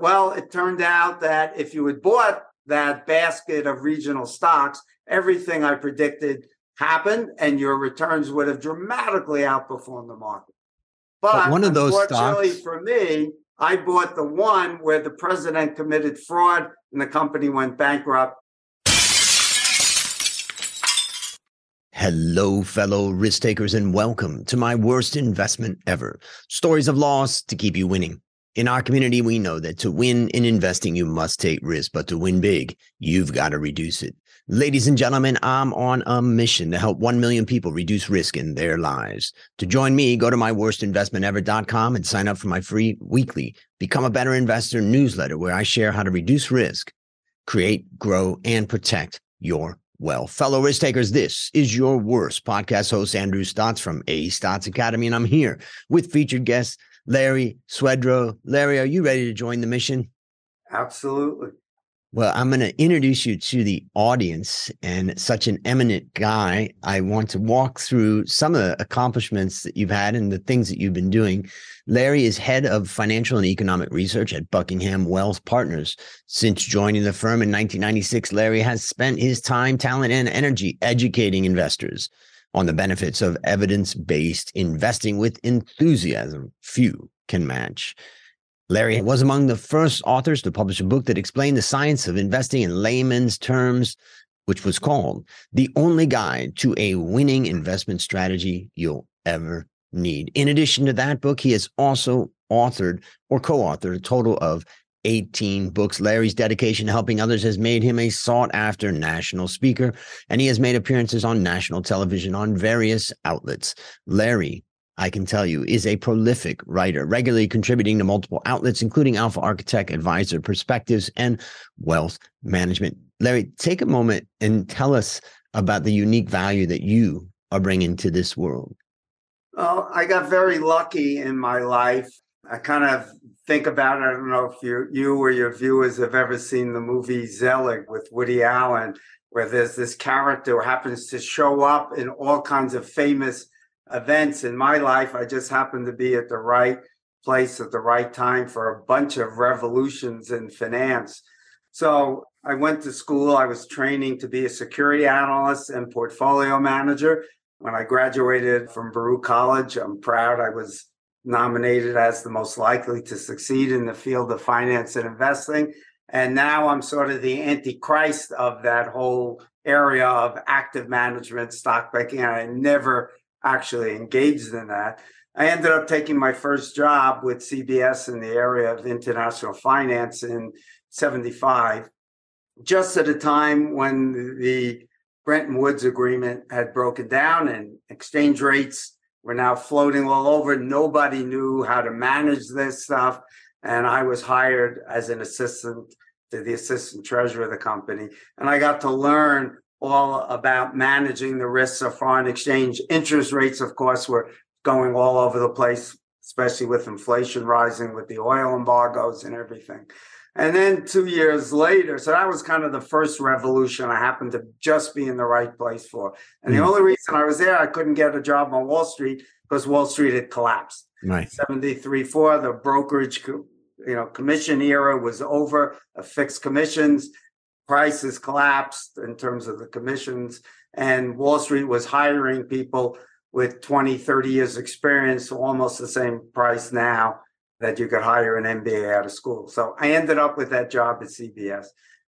Well, it turned out that if you had bought that basket of regional stocks, everything I predicted happened and your returns would have dramatically outperformed the market. But, but one of those unfortunately stocks... for me, I bought the one where the president committed fraud and the company went bankrupt. Hello, fellow risk takers, and welcome to my worst investment ever stories of loss to keep you winning. In our community, we know that to win in investing, you must take risk, but to win big, you've got to reduce it. Ladies and gentlemen, I'm on a mission to help 1 million people reduce risk in their lives. To join me, go to myworstinvestmentever.com and sign up for my free weekly Become a Better Investor newsletter where I share how to reduce risk, create, grow, and protect your wealth. Fellow risk takers, this is your worst podcast host, Andrew Stotz from A Stotz Academy, and I'm here with featured guest Larry Swedroe. Larry, are you ready to join the mission? Absolutely. Well, I'm going to introduce you to the audience and such an eminent guy. I want to walk through some of the accomplishments that you've had and the things that you've been doing. Larry is head of financial and economic research at Buckingham Wealth Partners. Since joining the firm in 1996, Larry has spent his time, talent, and energy educating investors on the benefits of evidence based investing with enthusiasm few can match. Larry was among the first authors to publish a book that explained the science of investing in layman's terms, which was called The Only Guide to a Winning Investment Strategy You'll Ever Need. In addition to that book, he has also authored or co authored a total of 18 books. Larry's dedication to helping others has made him a sought after national speaker, and he has made appearances on national television on various outlets. Larry I can tell you, is a prolific writer, regularly contributing to multiple outlets, including Alpha Architect, Advisor Perspectives, and Wealth Management. Larry, take a moment and tell us about the unique value that you are bringing to this world. Well, I got very lucky in my life. I kind of think about it. I don't know if you, you or your viewers have ever seen the movie Zelig with Woody Allen, where there's this character who happens to show up in all kinds of famous events in my life. I just happened to be at the right place at the right time for a bunch of revolutions in finance. So I went to school. I was training to be a security analyst and portfolio manager. When I graduated from Baruch College, I'm proud I was nominated as the most likely to succeed in the field of finance and investing. And now I'm sort of the antichrist of that whole area of active management, stock picking. And I never actually engaged in that. I ended up taking my first job with CBS in the area of international finance in 75, just at a time when the Bretton Woods agreement had broken down and exchange rates were now floating all over. Nobody knew how to manage this stuff. And I was hired as an assistant to the assistant treasurer of the company. And I got to learn all about managing the risks of foreign exchange. Interest rates, of course, were going all over the place, especially with inflation rising, with the oil embargoes and everything. And then two years later, so that was kind of the first revolution I happened to just be in the right place for. And mm. the hmm. only reason I was there, I couldn't get a job on Wall Street because Wall Street had collapsed. Right. 73 4, the brokerage you know commission era was over, fixed commissions prices collapsed in terms of the commissions and wall street was hiring people with 20 30 years experience almost the same price now that you could hire an mba out of school. So i ended up with that job at cbs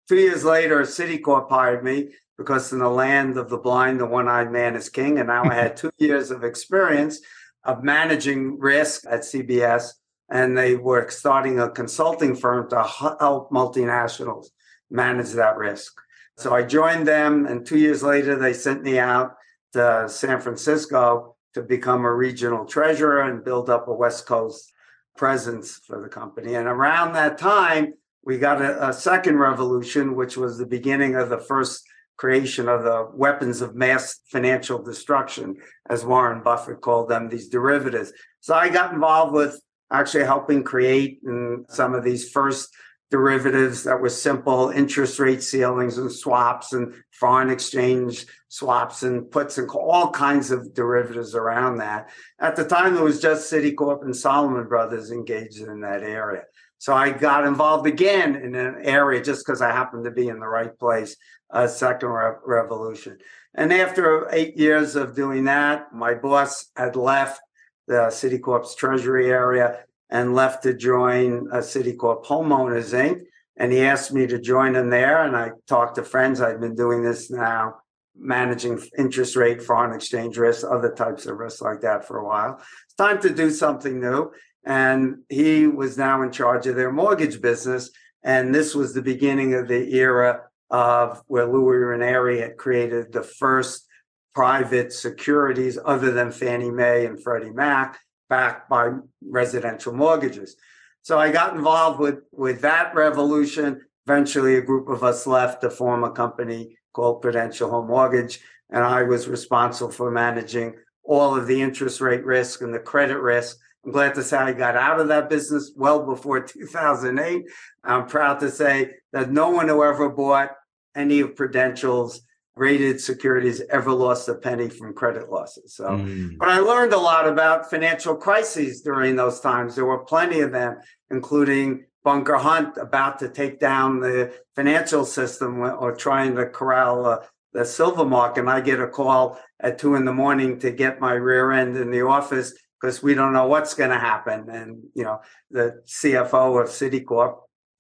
two years later citicorp hired me because in the land of the blind the one-eyed man is king. And now i had two years of experience of managing risk at cbs and they were starting a consulting firm to help multinationals manage that risk. So I joined them, and two years later, they sent me out to San Francisco to become a regional treasurer and build up a West Coast presence for the company. And around that time, we got a, a second revolution, which was the beginning of the first creation of the weapons of mass financial destruction, as Warren Buffett called them, these derivatives. So I got involved with actually helping create mm, some of these first derivatives that were simple interest rate ceilings and swaps and foreign exchange swaps and puts and all kinds of derivatives around that. At the time, it was just Citicorp and Salomon Brothers engaged in that area. So I got involved again in an area just because I happened to be in the right place, a second re- revolution. And after eight years of doing that, my boss had left the Citicorp's treasury area and left to join a Citicorp Homeowners Inc. And he asked me to join him there. And I talked to friends. I've been doing this now, managing interest rate, foreign exchange risk, other types of risks like that for a while. It's time to do something new. And he was now in charge of their mortgage business. And this was the beginning of the era of where Lewis Ranieri had created the first private securities other than Fannie Mae and Freddie Mac backed by residential mortgages. So I got involved with, with that revolution. Eventually, a group of us left to form a company called Prudential Home Mortgage, and I was responsible for managing all of the interest rate risk and the credit risk. I'm glad to say I got out of that business well before 2008. I'm proud to say that no one who ever bought any of Prudential's rated securities ever lost a penny from credit losses. So, mm. but I learned a lot about financial crises during those times. There were plenty of them, including Bunker Hunt about to take down the financial system or trying to corral uh, the silver market. And I get a call at two in the morning to get my rear end in the office because we don't know what's going to happen. And, you know, the CFO of Citicorp,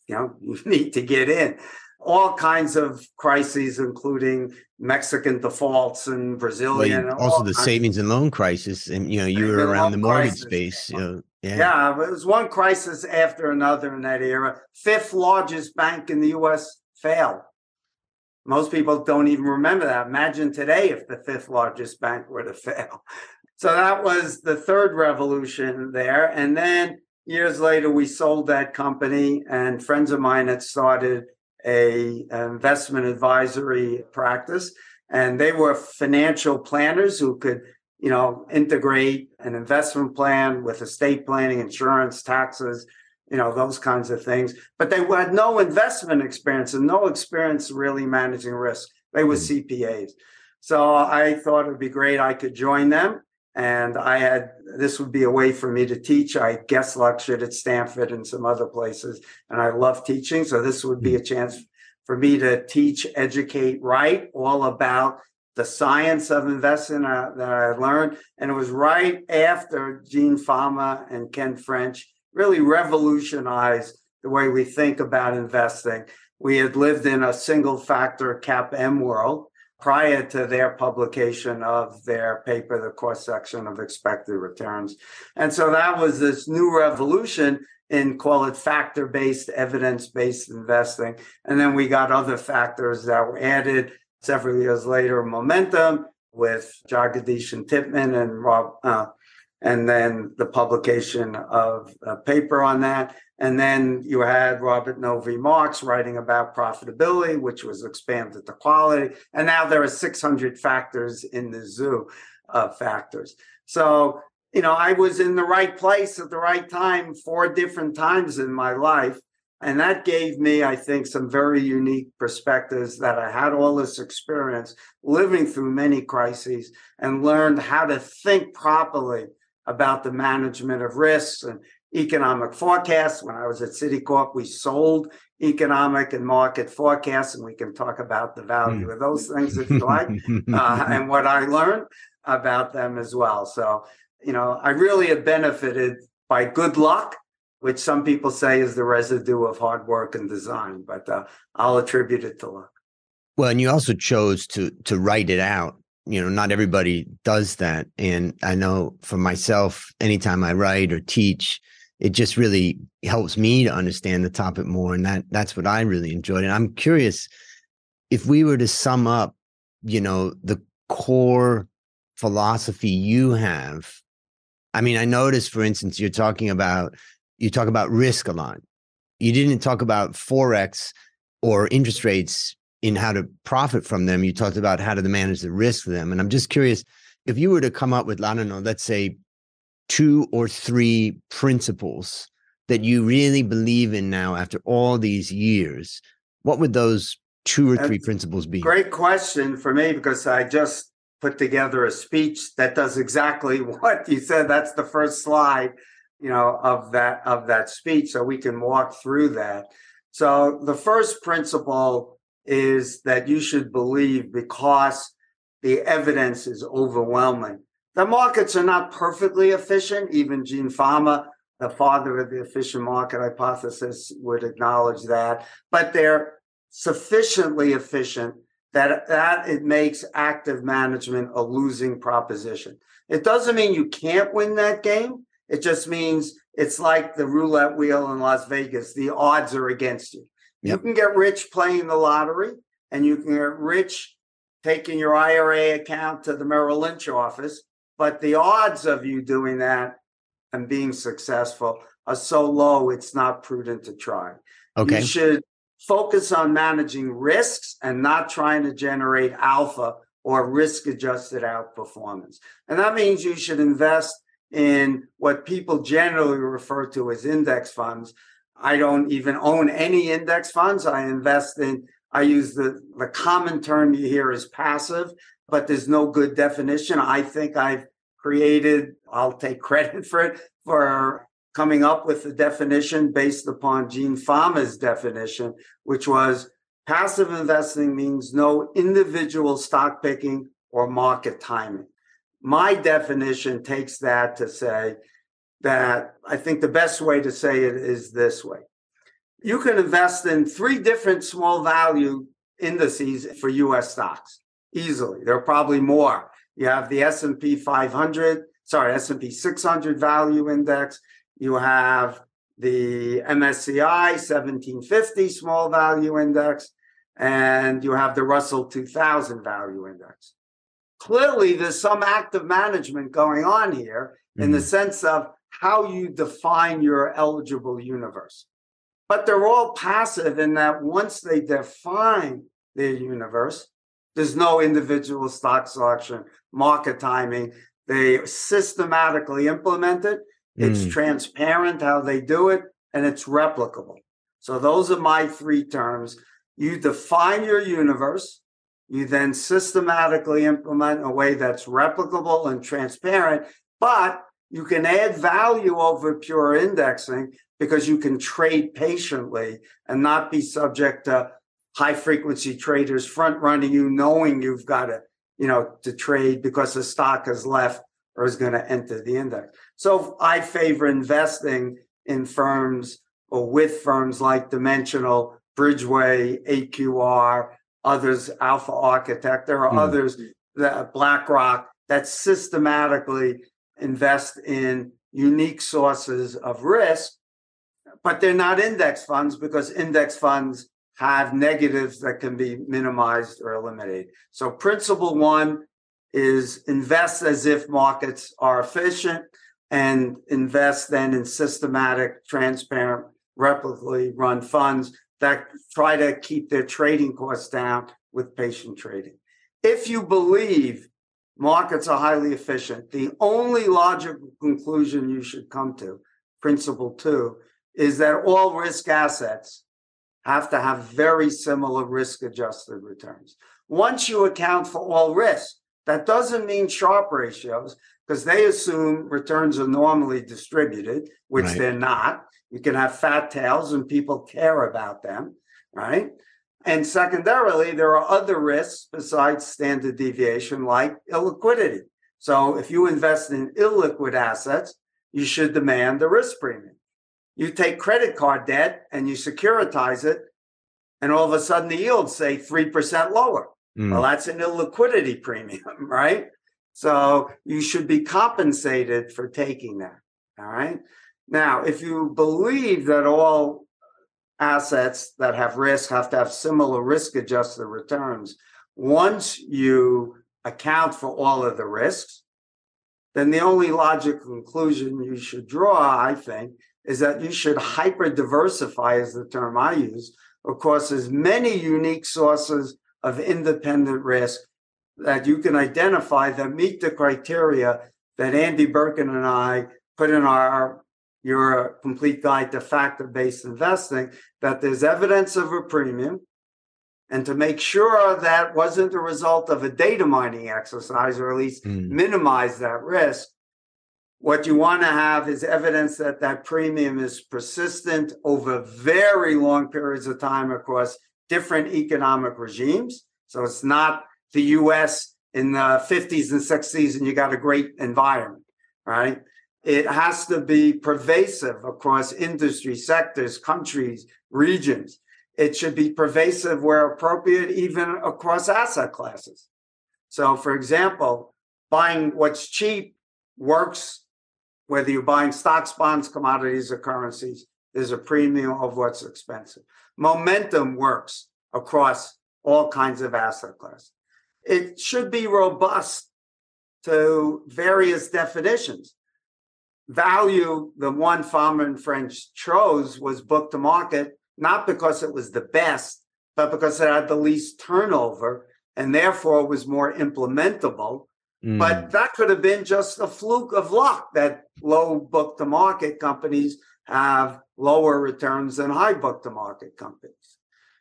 you know, you need to get in all kinds of crises, including Mexican defaults and Brazilian. Well, also the savings and loan crisis, and you know you were around the mortgage crisis. space. You know, yeah. yeah, it was one crisis after another in that era. Fifth largest bank in the U.S. failed. Most people don't even remember that. Imagine today if the fifth largest bank were to fail. So that was the third revolution there, and then years later we sold that company, and friends of mine had started a investment advisory practice and they were financial planners who could you know integrate an investment plan with estate planning insurance taxes you know those kinds of things. But they had no investment experience and no experience really managing risk. They were hmm. cpas so i thought it would be great i could join them and I had this would be a way for me to teach. I guest lectured at Stanford and some other places, and I love teaching. So this would be a chance for me to teach, educate, write all about the science of investing uh, that I learned. And it was right after Gene Fama and Ken French really revolutionized the way we think about investing. We had lived in a single factor CAPM world prior to their publication of their paper, the cross section of expected returns. And so that was this new revolution in call it factor based, evidence based investing. And then we got other factors that were added several years later, momentum with Jegadeesh and Titman and Rob, uh, and then the publication of a paper on that. And then you had Robert Novy-Marx writing about profitability, which was expanded to quality. And now there are 600 factors in the zoo of factors. So, you know, I was in the right place at the right time four different times in my life. And that gave me, I think, some very unique perspectives that I had all this experience living through many crises and learned how to think properly about the management of risks and economic forecasts. When I was at Citicorp, we sold economic and market forecasts, and we can talk about the value mm. of those things if you like, uh, and what I learned about them as well. So, you know, I really have benefited by good luck, which some people say is the residue of hard work and design, but uh, I'll attribute it to luck. Well, and you also chose to to write it out you know not everybody does that. And i know for myself anytime i write or teach it just really helps me to understand the topic more. And that that's what i really enjoyed. And i'm curious if we were to sum up you know the core philosophy you have i mean i noticed for instance you're talking about you talk about risk a lot. You didn't talk about forex or interest rates in how to profit from them. You talked about how to manage the risk of them. And I'm just curious if you were to come up with, I don't know, let's say two or three principles that you really believe in now after all these years, what would those two or three That's principles be? Great question for me because I just put together a speech that does exactly what you said. That's the first slide. you know, of that of that speech so we can walk through that. So the first principle is that you should believe because the evidence is overwhelming. The markets are not perfectly efficient. Even Gene Fama, the father of the efficient market hypothesis, would acknowledge that. But they're sufficiently efficient that that it makes active management a losing proposition. It doesn't mean you can't win that game. It just means it's like the roulette wheel in Las Vegas. The odds are against you. Yep. You can get rich playing the lottery, and you can get rich taking your IRA account to the Merrill Lynch office. But the odds of you doing that and being successful are so low, it's not prudent to try. Okay. You should focus on managing risks and not trying to generate alpha or risk adjusted outperformance. And that means you should invest in what people generally refer to as index funds. I don't even own any index funds. I invest in, I use the, the common term you hear is passive, but there's no good definition. I think I've created, I'll take credit for it, for coming up with the definition based upon Gene Fama's definition, which was passive investing means no individual stock picking or market timing. My definition takes that to say that I think the best way to say it is this way. You can invest in three different small value indices for US stocks easily. There are probably more. You have the S&P 500, sorry, S&P 600 value index, you have the MSCI 1750 small value index, and you have the Russell 2000 value index. Clearly, there's some active management going on here mm-hmm. in the mm-hmm. sense of how you define your eligible universe. But they're all passive in that once they define their universe, there's no individual stock selection, market timing. They systematically implement it it's mm. transparent how they do it, and it's replicable. So those are my three terms. You define your universe. You then systematically implement in a way that's replicable and transparent, but you can add value over pure indexing because you can trade patiently and not be subject to high frequency traders front running you knowing you've got to you know to trade because the stock has left or is going to enter the index. So I favor investing in firms or with firms like Dimensional, Bridgeway, AQR, others, Alpha Architect. There are mm. others that BlackRock that systematically invest in unique sources of risk, but they're not index funds because index funds have negatives that can be minimized or eliminated. So principle one is invest as if markets are efficient and invest then in systematic, transparent, replicably run funds that try to keep their trading costs down with patient trading. If you believe markets are highly efficient, the only logical conclusion you should come to, principle two, is that all risk assets have to have very similar risk adjusted returns. Once you account for all risk, that doesn't mean Sharpe ratios because they assume returns are normally distributed, which right. they're not. You can have fat tails and people care about them, right? And secondarily, there are other risks besides standard deviation, like illiquidity. So if you invest in illiquid assets, you should demand the risk premium. You take credit card debt and you securitize it, and all of a sudden the yields say 3% lower. Mm. Well, that's an illiquidity premium, right? So you should be compensated for taking that. All right. Now, if you believe that all assets that have risk have to have similar risk adjusted returns, once you account for all of the risks, then the only logical conclusion you should draw, I think, is that you should hyper diversify, is the term I use, across as many unique sources of independent risk that you can identify that meet the criteria that Andy Berkin and I put in our your complete guide to factor based investing that there's evidence of a premium and to make sure that wasn't the result of a data mining exercise or at least mm. minimize that risk What you want to have is evidence that that premium is persistent over very long periods of time across different economic regimes. So it's not the US in the 50s and 60s and you got a great environment, right? It has to be pervasive across industry sectors, countries, regions. It should be pervasive where appropriate, even across asset classes. So, for example, buying what's cheap works whether you're buying stocks, bonds, commodities, or currencies. There's a premium of what's expensive. Momentum works across all kinds of asset classes. It should be robust to various definitions. Value, the one Fama and French chose, was book to market, not because it was the best, but because it had the least turnover and therefore was more implementable. Mm. But that could have been just a fluke of luck that low book to market companies have lower returns than high book to market companies.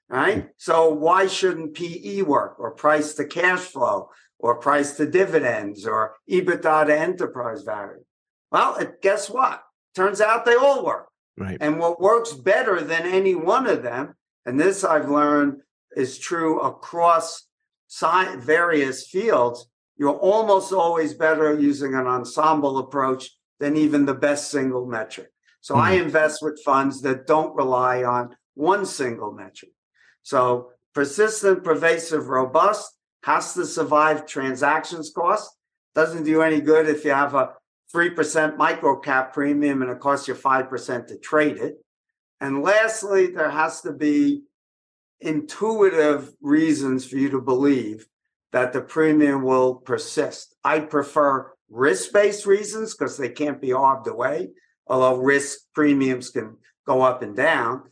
Right. So why shouldn't PE work or price to cash flow or price to dividends or EBITDA to enterprise value? Well, guess what? Turns out they all work. Right. And what works better than any one of them, and this I've learned is true across science, various fields, you're almost always better using an ensemble approach than even the best single metric. So mm-hmm. I invest with funds that don't rely on one single metric. So persistent, pervasive, robust has to survive transactions cost. Doesn't do any good if you have a 3% micro cap premium and it costs you 5% to trade it. And lastly, there has to be intuitive reasons for you to believe that the premium will persist. I prefer risk based reasons because they can't be arbed away, although risk premiums can go up and down.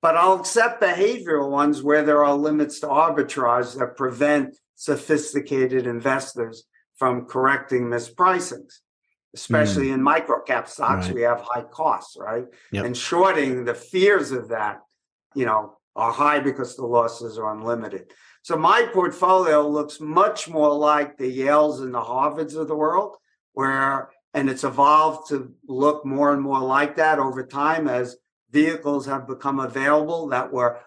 But I'll accept behavioral ones where there are limits to arbitrage that prevent sophisticated investors from correcting mispricings, especially mm. in microcap stocks. Right. We have high costs, right? Yep. And shorting the fears of that, you know, are high because the losses are unlimited. So my portfolio looks much more like the Yales and the Harvards of the world, where and it's evolved to look more and more like that over time as vehicles have become available that were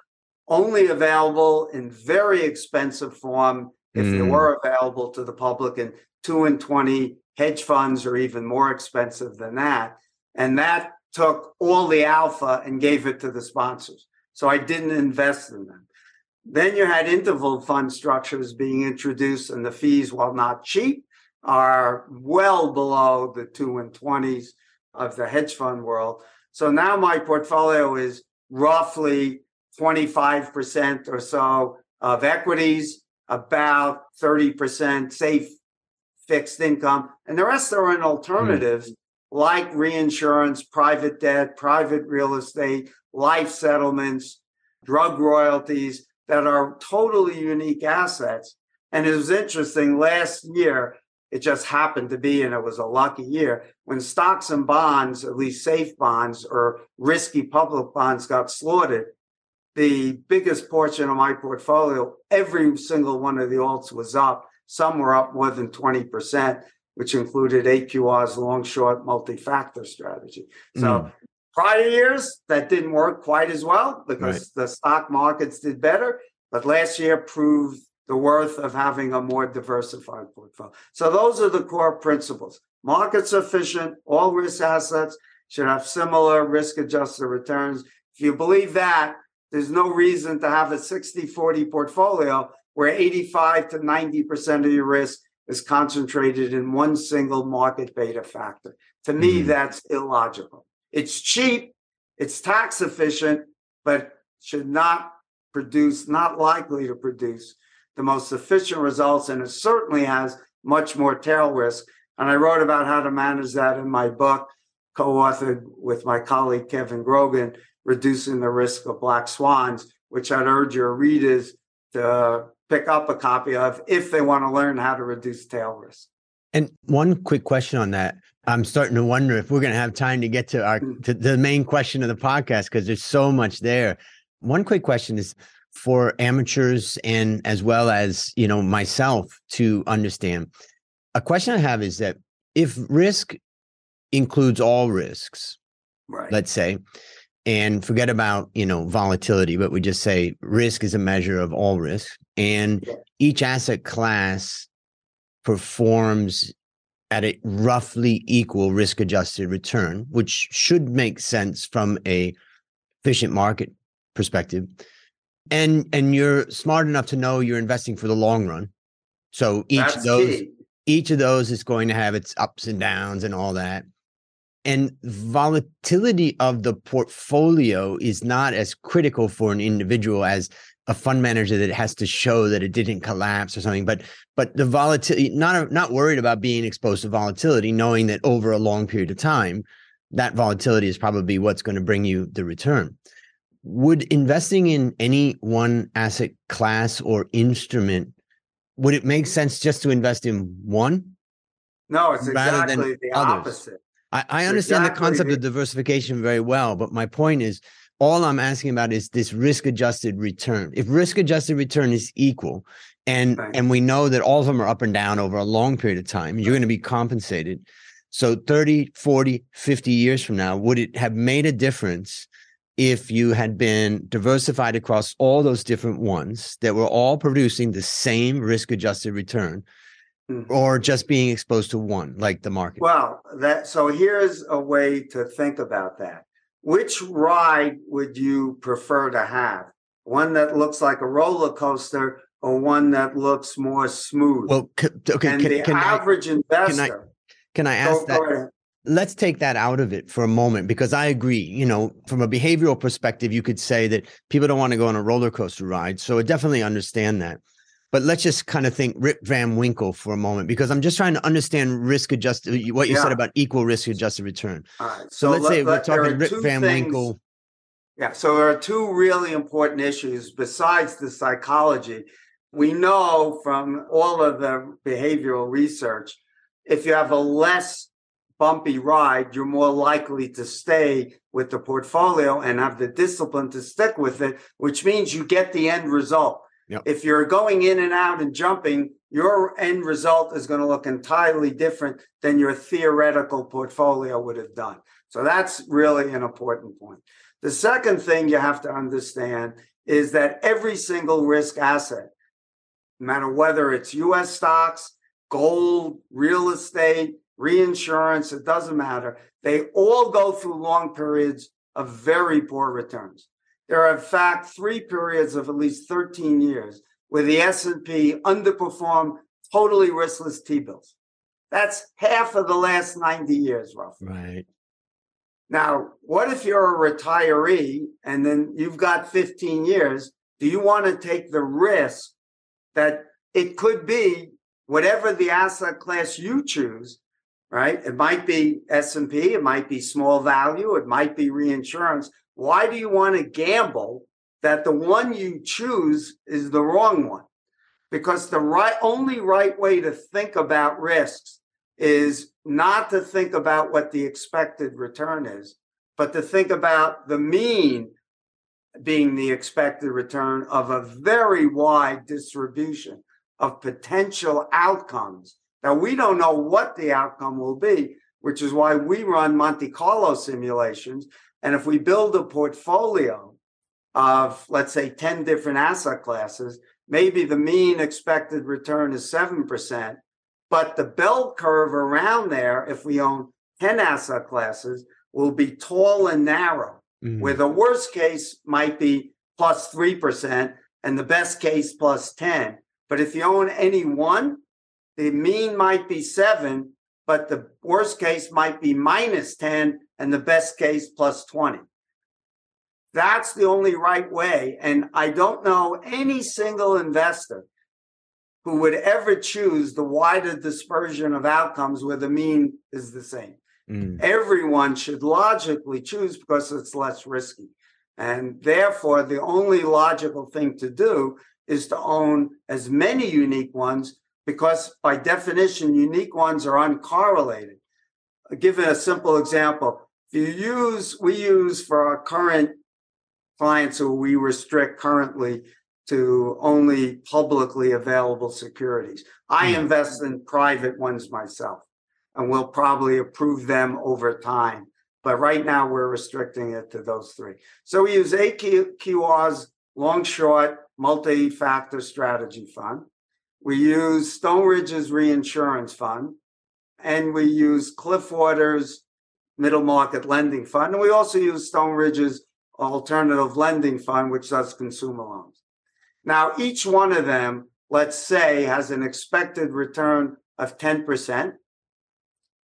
only available in very expensive form if mm. they were available to the public in 2 and 20 hedge funds are even more expensive than that. And that took all the alpha and gave it to the sponsors. So i didn't invest in them. Then you had interval fund structures being introduced, and the fees, while not cheap, are well below the two and 20s of the hedge fund world. So now my portfolio is roughly 25% or so of equities, about 30% safe fixed income, and the rest are in alternatives mm. like reinsurance, private debt, private real estate, life settlements, drug royalties that are totally unique assets. And it was interesting last year, it just happened to be, and it was a lucky year, when stocks and bonds, at least safe bonds or risky public bonds, got slaughtered. The biggest portion of my portfolio, every single one of the alts was up. Some were up more than 20%, which included AQR's long short multi factor strategy. So mm. Prior years, that didn't work quite as well because right. the stock markets did better. But last year proved the worth of having a more diversified portfolio. So those are the core principles. Markets are efficient, all risk assets should have similar risk adjusted returns. If you believe that, there's no reason to have a 60 40 portfolio where 85 to 90% of your risk is concentrated in one single market beta factor. To me, mm-hmm. that's illogical. It's cheap, it's tax efficient, but should not produce, not likely to produce the most efficient results. And it certainly has much more tail risk. And I wrote about how to manage that in my book, co authored with my colleague Kevin Grogan, Reducing the Risk of Black Swans, which I'd urge your readers to pick up a copy of if they want to learn how to reduce tail risk. And one quick question on that. I'm starting to wonder if we're going to have time to get to our mm. to the main question of the podcast because there's so much there. One quick question is for amateurs and as well as, you know, myself to understand. A question I have is that if risk includes all risks, Right. let's say, and forget about, you know, volatility, but we just say risk is a measure of all risk. And each asset class performs at a roughly equal risk adjusted return, which should make sense from a efficient market perspective. And and you're smart enough to know you're investing for the long run. So each That's of those key. each of those is going to have its ups and downs and all that. And volatility of the portfolio is not as critical for an individual as a fund manager that has to show that it didn't collapse or something. But but the volatility, not not worried about being exposed to volatility, knowing that over a long period of time, that volatility is probably what's going to bring you the return. Would investing in any one asset class or instrument would it make sense just to invest in one? No, it's exactly the others. opposite. I, I understand the concept of diversification very well, but my point is all I'm asking about is this risk adjusted return. If risk adjusted return is equal and Right. and we know that all of them are up and down over a long period of time, you're going to be compensated. So 30, 40, 50 years from now, would it have made a difference if you had been diversified across all those different ones that were all producing the same risk adjusted return Mhm. or just being exposed to one like the market? Well, that so here's a way to think about that. Which ride would you prefer to have? One that looks like a roller coaster or one that looks more smooth? Well, c- okay, and can, the can I average investor. can I go- ask that? let's take that out of it for a moment because I agree. You know, from a behavioral perspective, you could say that people don't want to go on a roller coaster ride. So I definitely understand that. But let's just kind of think Rip Van Winkle for a moment because I'm just trying to understand risk adjusted, what you said about equal risk adjusted return. All right. So, let's let- say we're talking Rip Van things- Winkle. Yeah, so there are two really important issues besides the psychology. We know from all of the behavioral research, if you have a less bumpy ride, you're more likely to stay with the portfolio and have the discipline to stick with it, which means you get the end result. Yep. If you're going in and out and jumping, your end result is going to look entirely different than your theoretical portfolio would have done. So that's really an important point. The second thing you have to understand is that every single risk asset, no matter whether it's US stocks, gold, real estate, reinsurance, it doesn't matter. They all go through long periods of very poor returns. There are in fact three periods of at least 13 years where the S&P underperformed totally riskless T-bills. That's half of the last 90 years roughly. Right. Now, what if you're a retiree and then you've got 15 years? Do you want to take the risk that it could be whatever the asset class you choose, right? It might be S&P, it might be small value, it might be reinsurance. Why do you want to gamble that the one you choose is the wrong one? Because the right only right way to think about risks is not to think about what the expected return is, but to think about the mean being the expected return of a very wide distribution of potential outcomes. Now, we don't know what the outcome will be, which is why we run Monte Carlo simulations. And if we build a portfolio of, let's say, 10 different asset classes, maybe the mean expected return is 7%. But the bell curve around there, if we own 10 asset classes, will be tall and narrow, Mhm. where the worst case might be plus 3% and the best case plus 10. But if you own any one, the mean might be seven, but the worst case might be minus 10 and the best case plus 20. That's the only right way. And I don't know any single investor who would ever choose the wider dispersion of outcomes where the mean is the same. Mm. Everyone should logically choose because it's less risky. And therefore, the only logical thing to do is to own as many unique ones because, by definition, unique ones are uncorrelated. I'll give you a simple example. If you use, we use for our current clients who we restrict currently to only publicly available securities. I Hmm. invest in private ones myself. and we'll probably approve them over time. But right now, we're restricting it to those three. So we use AQR's long short multi factor strategy fund. We use Stone Ridge's reinsurance fund, and we use Cliffwater's middle market lending fund. And we also use Stone Ridge's alternative lending fund, which does consumer loans. Now, each one of them, let's say, has an expected return of 10%.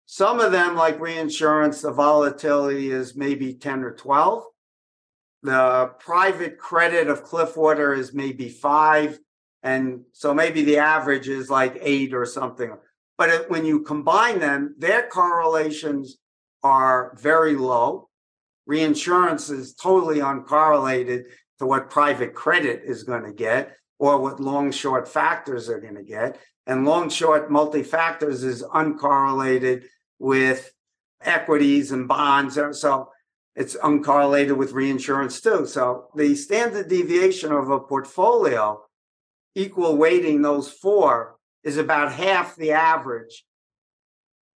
Some of them, like reinsurance, the volatility is maybe 10 or 12. The private credit of Cliffwater is maybe five. And so maybe the average is like eight or something. But it, when you combine them, their correlations are very low. Reinsurance is totally uncorrelated to what private credit is going to get or what long short factors are going to get. And long short multi factors is uncorrelated with equities and bonds. So it's uncorrelated with reinsurance too. So the standard deviation of a portfolio, equal weighting those four, is about half the average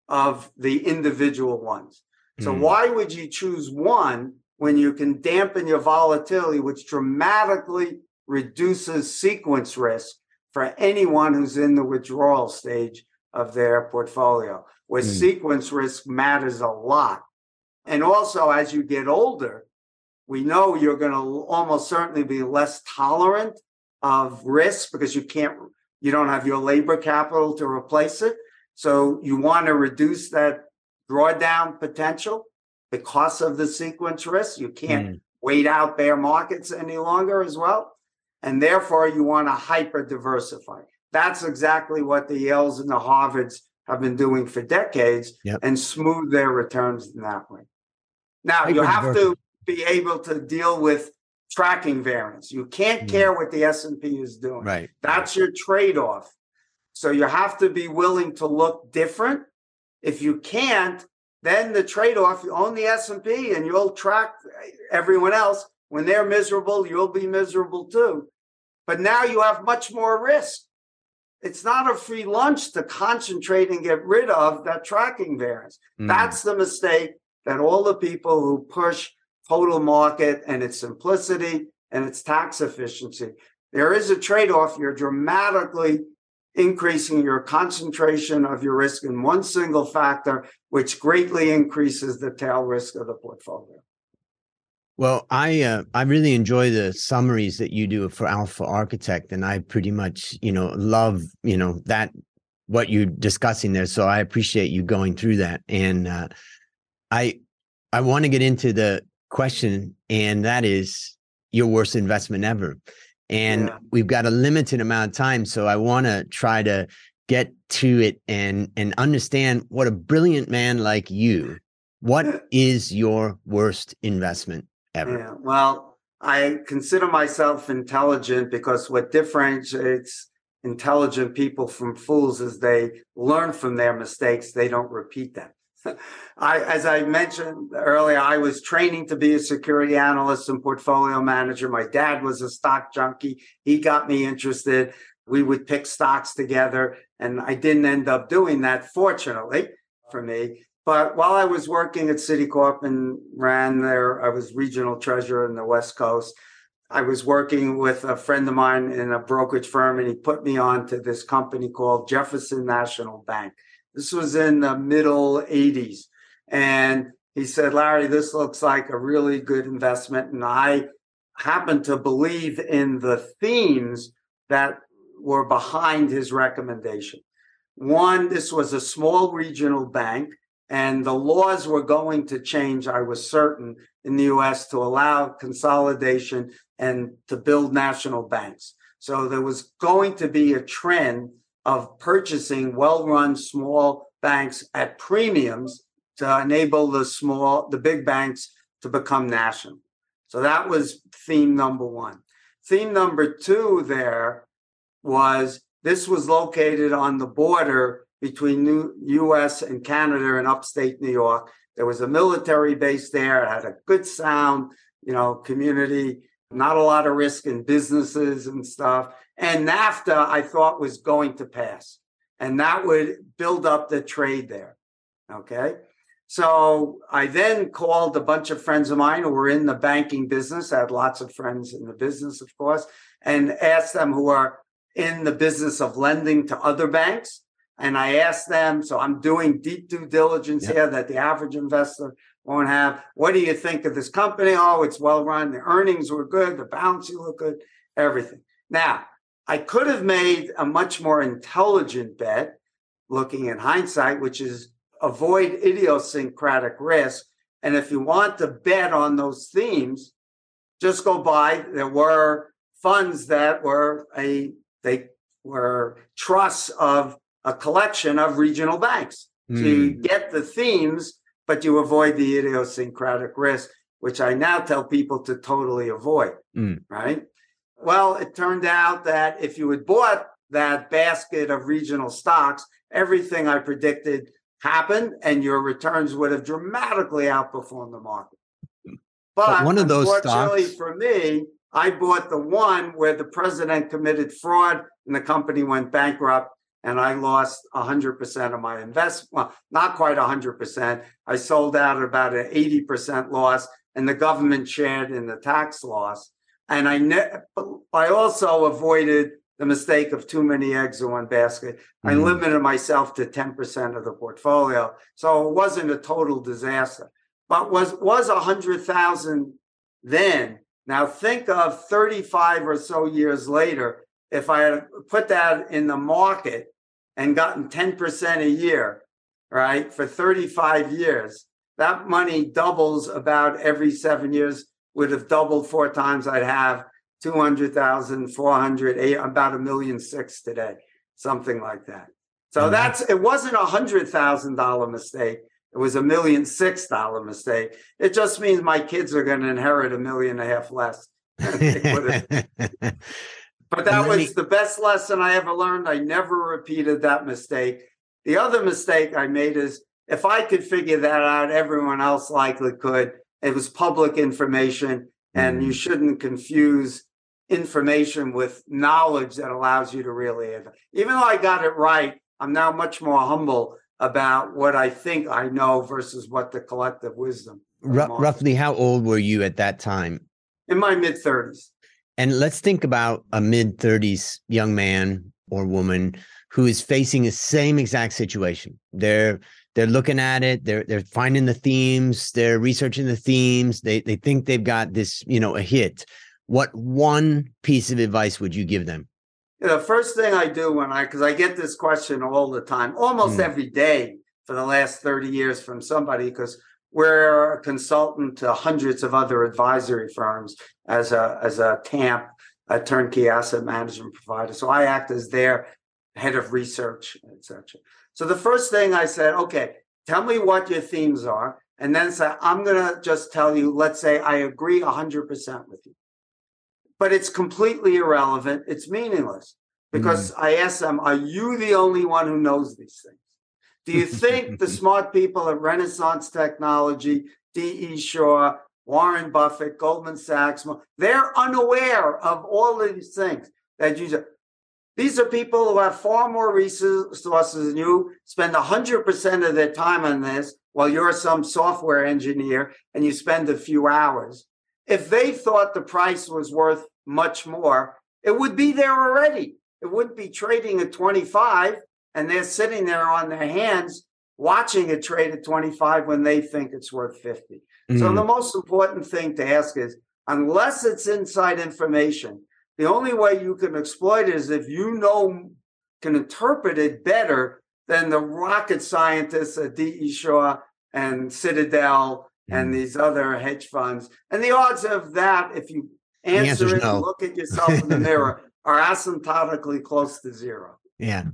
of the individual ones. So mm. why would you choose one when you can dampen your volatility, which dramatically reduces sequence risk for anyone who's in the withdrawal stage of their portfolio? where mm. sequence risk matters a lot. And also, as you get older, we know you're going to almost certainly be less tolerant of risk because you can't, you don't have your labor capital to replace it. So you want to reduce that drawdown potential because of the sequence risk. You can't mm. wait out bear markets any longer as well. And therefore, you want to hyper diversify. That's exactly what the Yales and the Harvards have been doing for decades yep. and smooth their returns in that way. Now you have to be able to deal with tracking variance. You can't mm. care what the S&P is doing. Right. That's your trade-off. So you have to be willing to look different. If you can't, then the trade-off, you own the S&P and you'll track everyone else. When they're miserable, you'll be miserable too. But now you have much more risk it's not a free lunch to concentrate and get rid of that tracking variance. Mm. That's the mistake that all the people who push total market and its simplicity and its tax efficiency. There is a trade off. You're dramatically increasing your concentration of your risk in one single factor, which greatly increases the tail risk of the portfolio. Well, I uh, I really enjoy the summaries that you do for Alpha Architect, and I pretty much you know love you know that what you're discussing there. So I appreciate you going through that, and uh, I I want to get into the question, and that is your worst investment ever. And yeah. we've got a limited amount of time, so I want to try to get to it and and understand what a brilliant man like you. What is your worst investment ever. Yeah, well, I consider myself intelligent because what differentiates intelligent people from fools is they learn from their mistakes, they don't repeat them. I, as I mentioned earlier, I was training to be a security analyst and portfolio manager. My dad was a stock junkie. He got me interested. We would pick stocks together, and I didn't end up doing that, fortunately for me. But while I was working at Citicorp and ran there, I was regional treasurer in the West Coast. I was working with a friend of mine in a brokerage firm, and he put me on to this company called Jefferson National Bank. This was in the middle 80s. And he said, Larry, this looks like a really good investment. And I happen to believe in the themes that were behind his recommendation. One, this was a small regional bank and the laws were going to change, I was certain, in the US to allow consolidation and to build national banks. So there was going to be a trend of purchasing well run small banks at premiums to enable the small, the big banks to become national. So that was theme number one. Theme number two there was this was located on the border between New US and Canada and upstate New York. There was a military base there, it had a good sound, you know, community, not a lot of risk in businesses and stuff. And NAFTA, I thought, was going to pass. And that would build up the trade there. Okay. So I then called a bunch of friends of mine who were in the banking business. I had lots of friends in the business, of course, and asked them who are in the business of lending to other banks. And I asked them, so I'm doing deep due diligence Yep. here that the average investor won't have. What do you think of this company? Oh, it's well run. The earnings were good. The balance sheet looked good. Everything. Now, I could have made a much more intelligent bet looking in hindsight, which is avoid idiosyncratic risk. And if you want to bet on those themes, just go buy. There were funds that were a they were trusts of a collection of regional banks. So you Mm. get the themes, but you avoid the idiosyncratic risk, which I now tell people to totally avoid. Mm. Right. Well, it turned out that if you had bought that basket of regional stocks, everything I predicted happened and your returns would have dramatically outperformed the market. But, one of those stocks- for me, I bought the one where the president committed fraud and the company went bankrupt and I lost 100% of my investment. Well, not quite 100%. I sold out at about an 80% loss and the government shared in the tax loss. And I ne- I also avoided the mistake of too many eggs in one basket. I Mhm. limited myself to 10% of the portfolio. So it wasn't a total disaster. But was was a hundred thousand then. Now think of 35 or so years later, if I had put that in the market and gotten 10% a year, right, for 35 years, that money doubles about every seven years, would have doubled four times. I'd have 200,000, 400, eight, about a million six today, something like that. So Mhm. that's, it wasn't a hundred thousand dollar mistake. It was a million six dollar mistake. It just means my kids are going to inherit a million and a half less. than they would have but that was me- the best lesson I ever learned. I never repeated that mistake. The other mistake I made is if I could figure that out, everyone else likely could. It was public information, and you mm. shouldn't confuse information with knowledge that allows you to really. Even though I got it right, I'm now much more humble about what I think I know versus what the collective wisdom. of the Ru- market. roughly, how old were you at that time? in my mid 30s. And let's think about a mid 30s young man or woman who is facing the same exact situation. They're they're looking at it, they're they're finding the themes, they're researching the themes, they they think they've got this, you know, a hit. What one piece of advice would you give them? The first thing I do when I, because I get this question all the time, almost Mm. every day for the last 30 years from somebody, because we're a consultant to hundreds of other advisory firms as a, as a TAMP, a turnkey asset management provider. So I act as their head of research, etc. So the first thing I said, okay, tell me what your themes are. And then say, I'm going to just tell you, let's say I agree 100% with you but it's completely irrelevant. It's meaningless because mm. I asked them, Are you the only one who knows these things? Do you think the smart people at Renaissance Technology, D.E. Shaw, Warren Buffett, Goldman Sachs, they're unaware of all of these things that you these are people who have far more resources than you, spend 100% of their time on this while you're some software engineer and you spend a few hours if they thought the price was worth much more, it would be there already. It wouldn't be trading at 25 and they're sitting there on their hands watching it trade at 25 when they think it's worth 50. So Mm, the most important thing to ask is unless it's inside information, the only way you can exploit it is if you know can interpret it better than the rocket scientists at D.E. Shaw and Citadel and mm. these other hedge funds. And the odds of that, if you answer it, no. and look at yourself in the mirror, are asymptotically close to zero. yeah.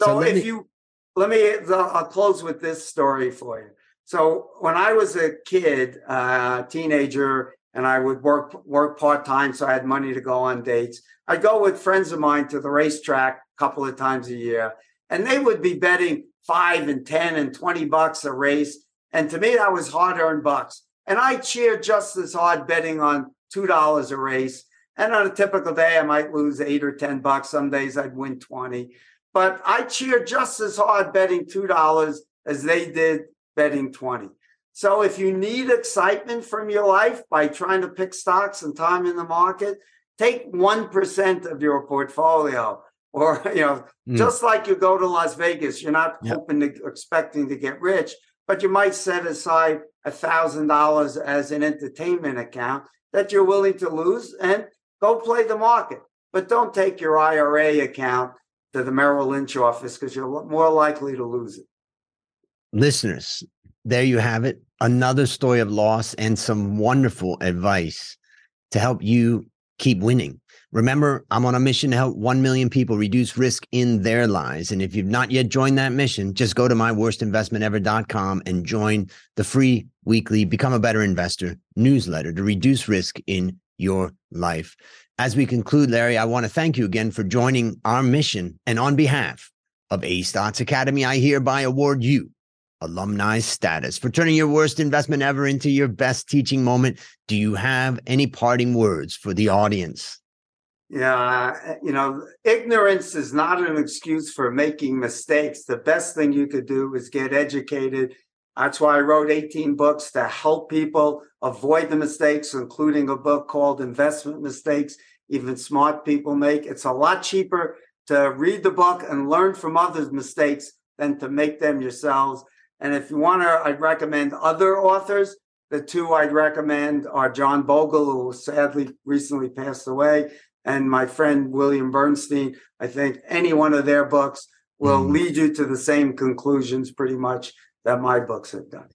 So, So if me- you let me, I'll close with this story for you. So when I was a kid, uh, teenager, and I would work work part time, so I had money to go on dates. I'd go with friends of mine to the racetrack a couple of times a year, and they would be betting five and ten and twenty bucks a race. And to me, that was hard earned bucks. And I cheered just as hard betting on two dollars a race. And on a typical day, I might lose eight or ten bucks. Some days I'd win twenty. But I cheered just as hard betting two dollars as they did betting 20. So if you need excitement from your life by trying to pick stocks and time in the market, take 1% of your portfolio or you know mm. just like you go to las vegas you're not yep. hoping to expecting to get rich but you might set aside a thousand dollars as an entertainment account that you're willing to lose and go play the market but don't take your ira account to the merrill lynch office because you're more likely to lose it listeners there you have it another story of loss and some wonderful advice to help you keep winning Remember, I'm on a mission to help 1 million people reduce risk in their lives. And if you've not yet joined that mission, just go to myworstinvestmentever.com and join the free weekly Become a Better Investor newsletter to reduce risk in your life. As we conclude, Larry, I want to thank you again for joining our mission. And on behalf of A Stotz Academy, I hereby award you alumni status for turning your worst investment ever into your best teaching moment. Do you have any parting words for the audience? Yeah, you know, ignorance is not an excuse for making mistakes. The best thing you could do is get educated. That's why I wrote 18 books to help people avoid the mistakes, including a book called Investment Mistakes Even Smart People Make. It's a lot cheaper to read the book and learn from others' mistakes than to make them yourselves. And if you want to, I'd recommend other authors. The two I'd recommend are John Bogle, who sadly recently passed away, and my friend William Bernstein. I think any one of their books will mm. lead you to the same conclusions pretty much that my books have done.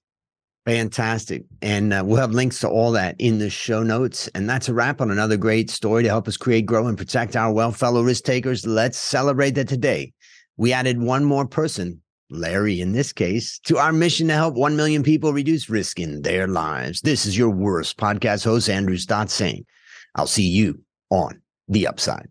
Fantastic. And uh, we'll have links to all that in the show notes. And that's a wrap on another great story to help us create, grow, and protect our wealth, fellow risk takers. Let's celebrate that today. We added one more person, Larry in this case, to our mission to help 1 million people reduce risk in their lives. This is your worst podcast host, Andrew Stotz saying, I'll see you on the upside.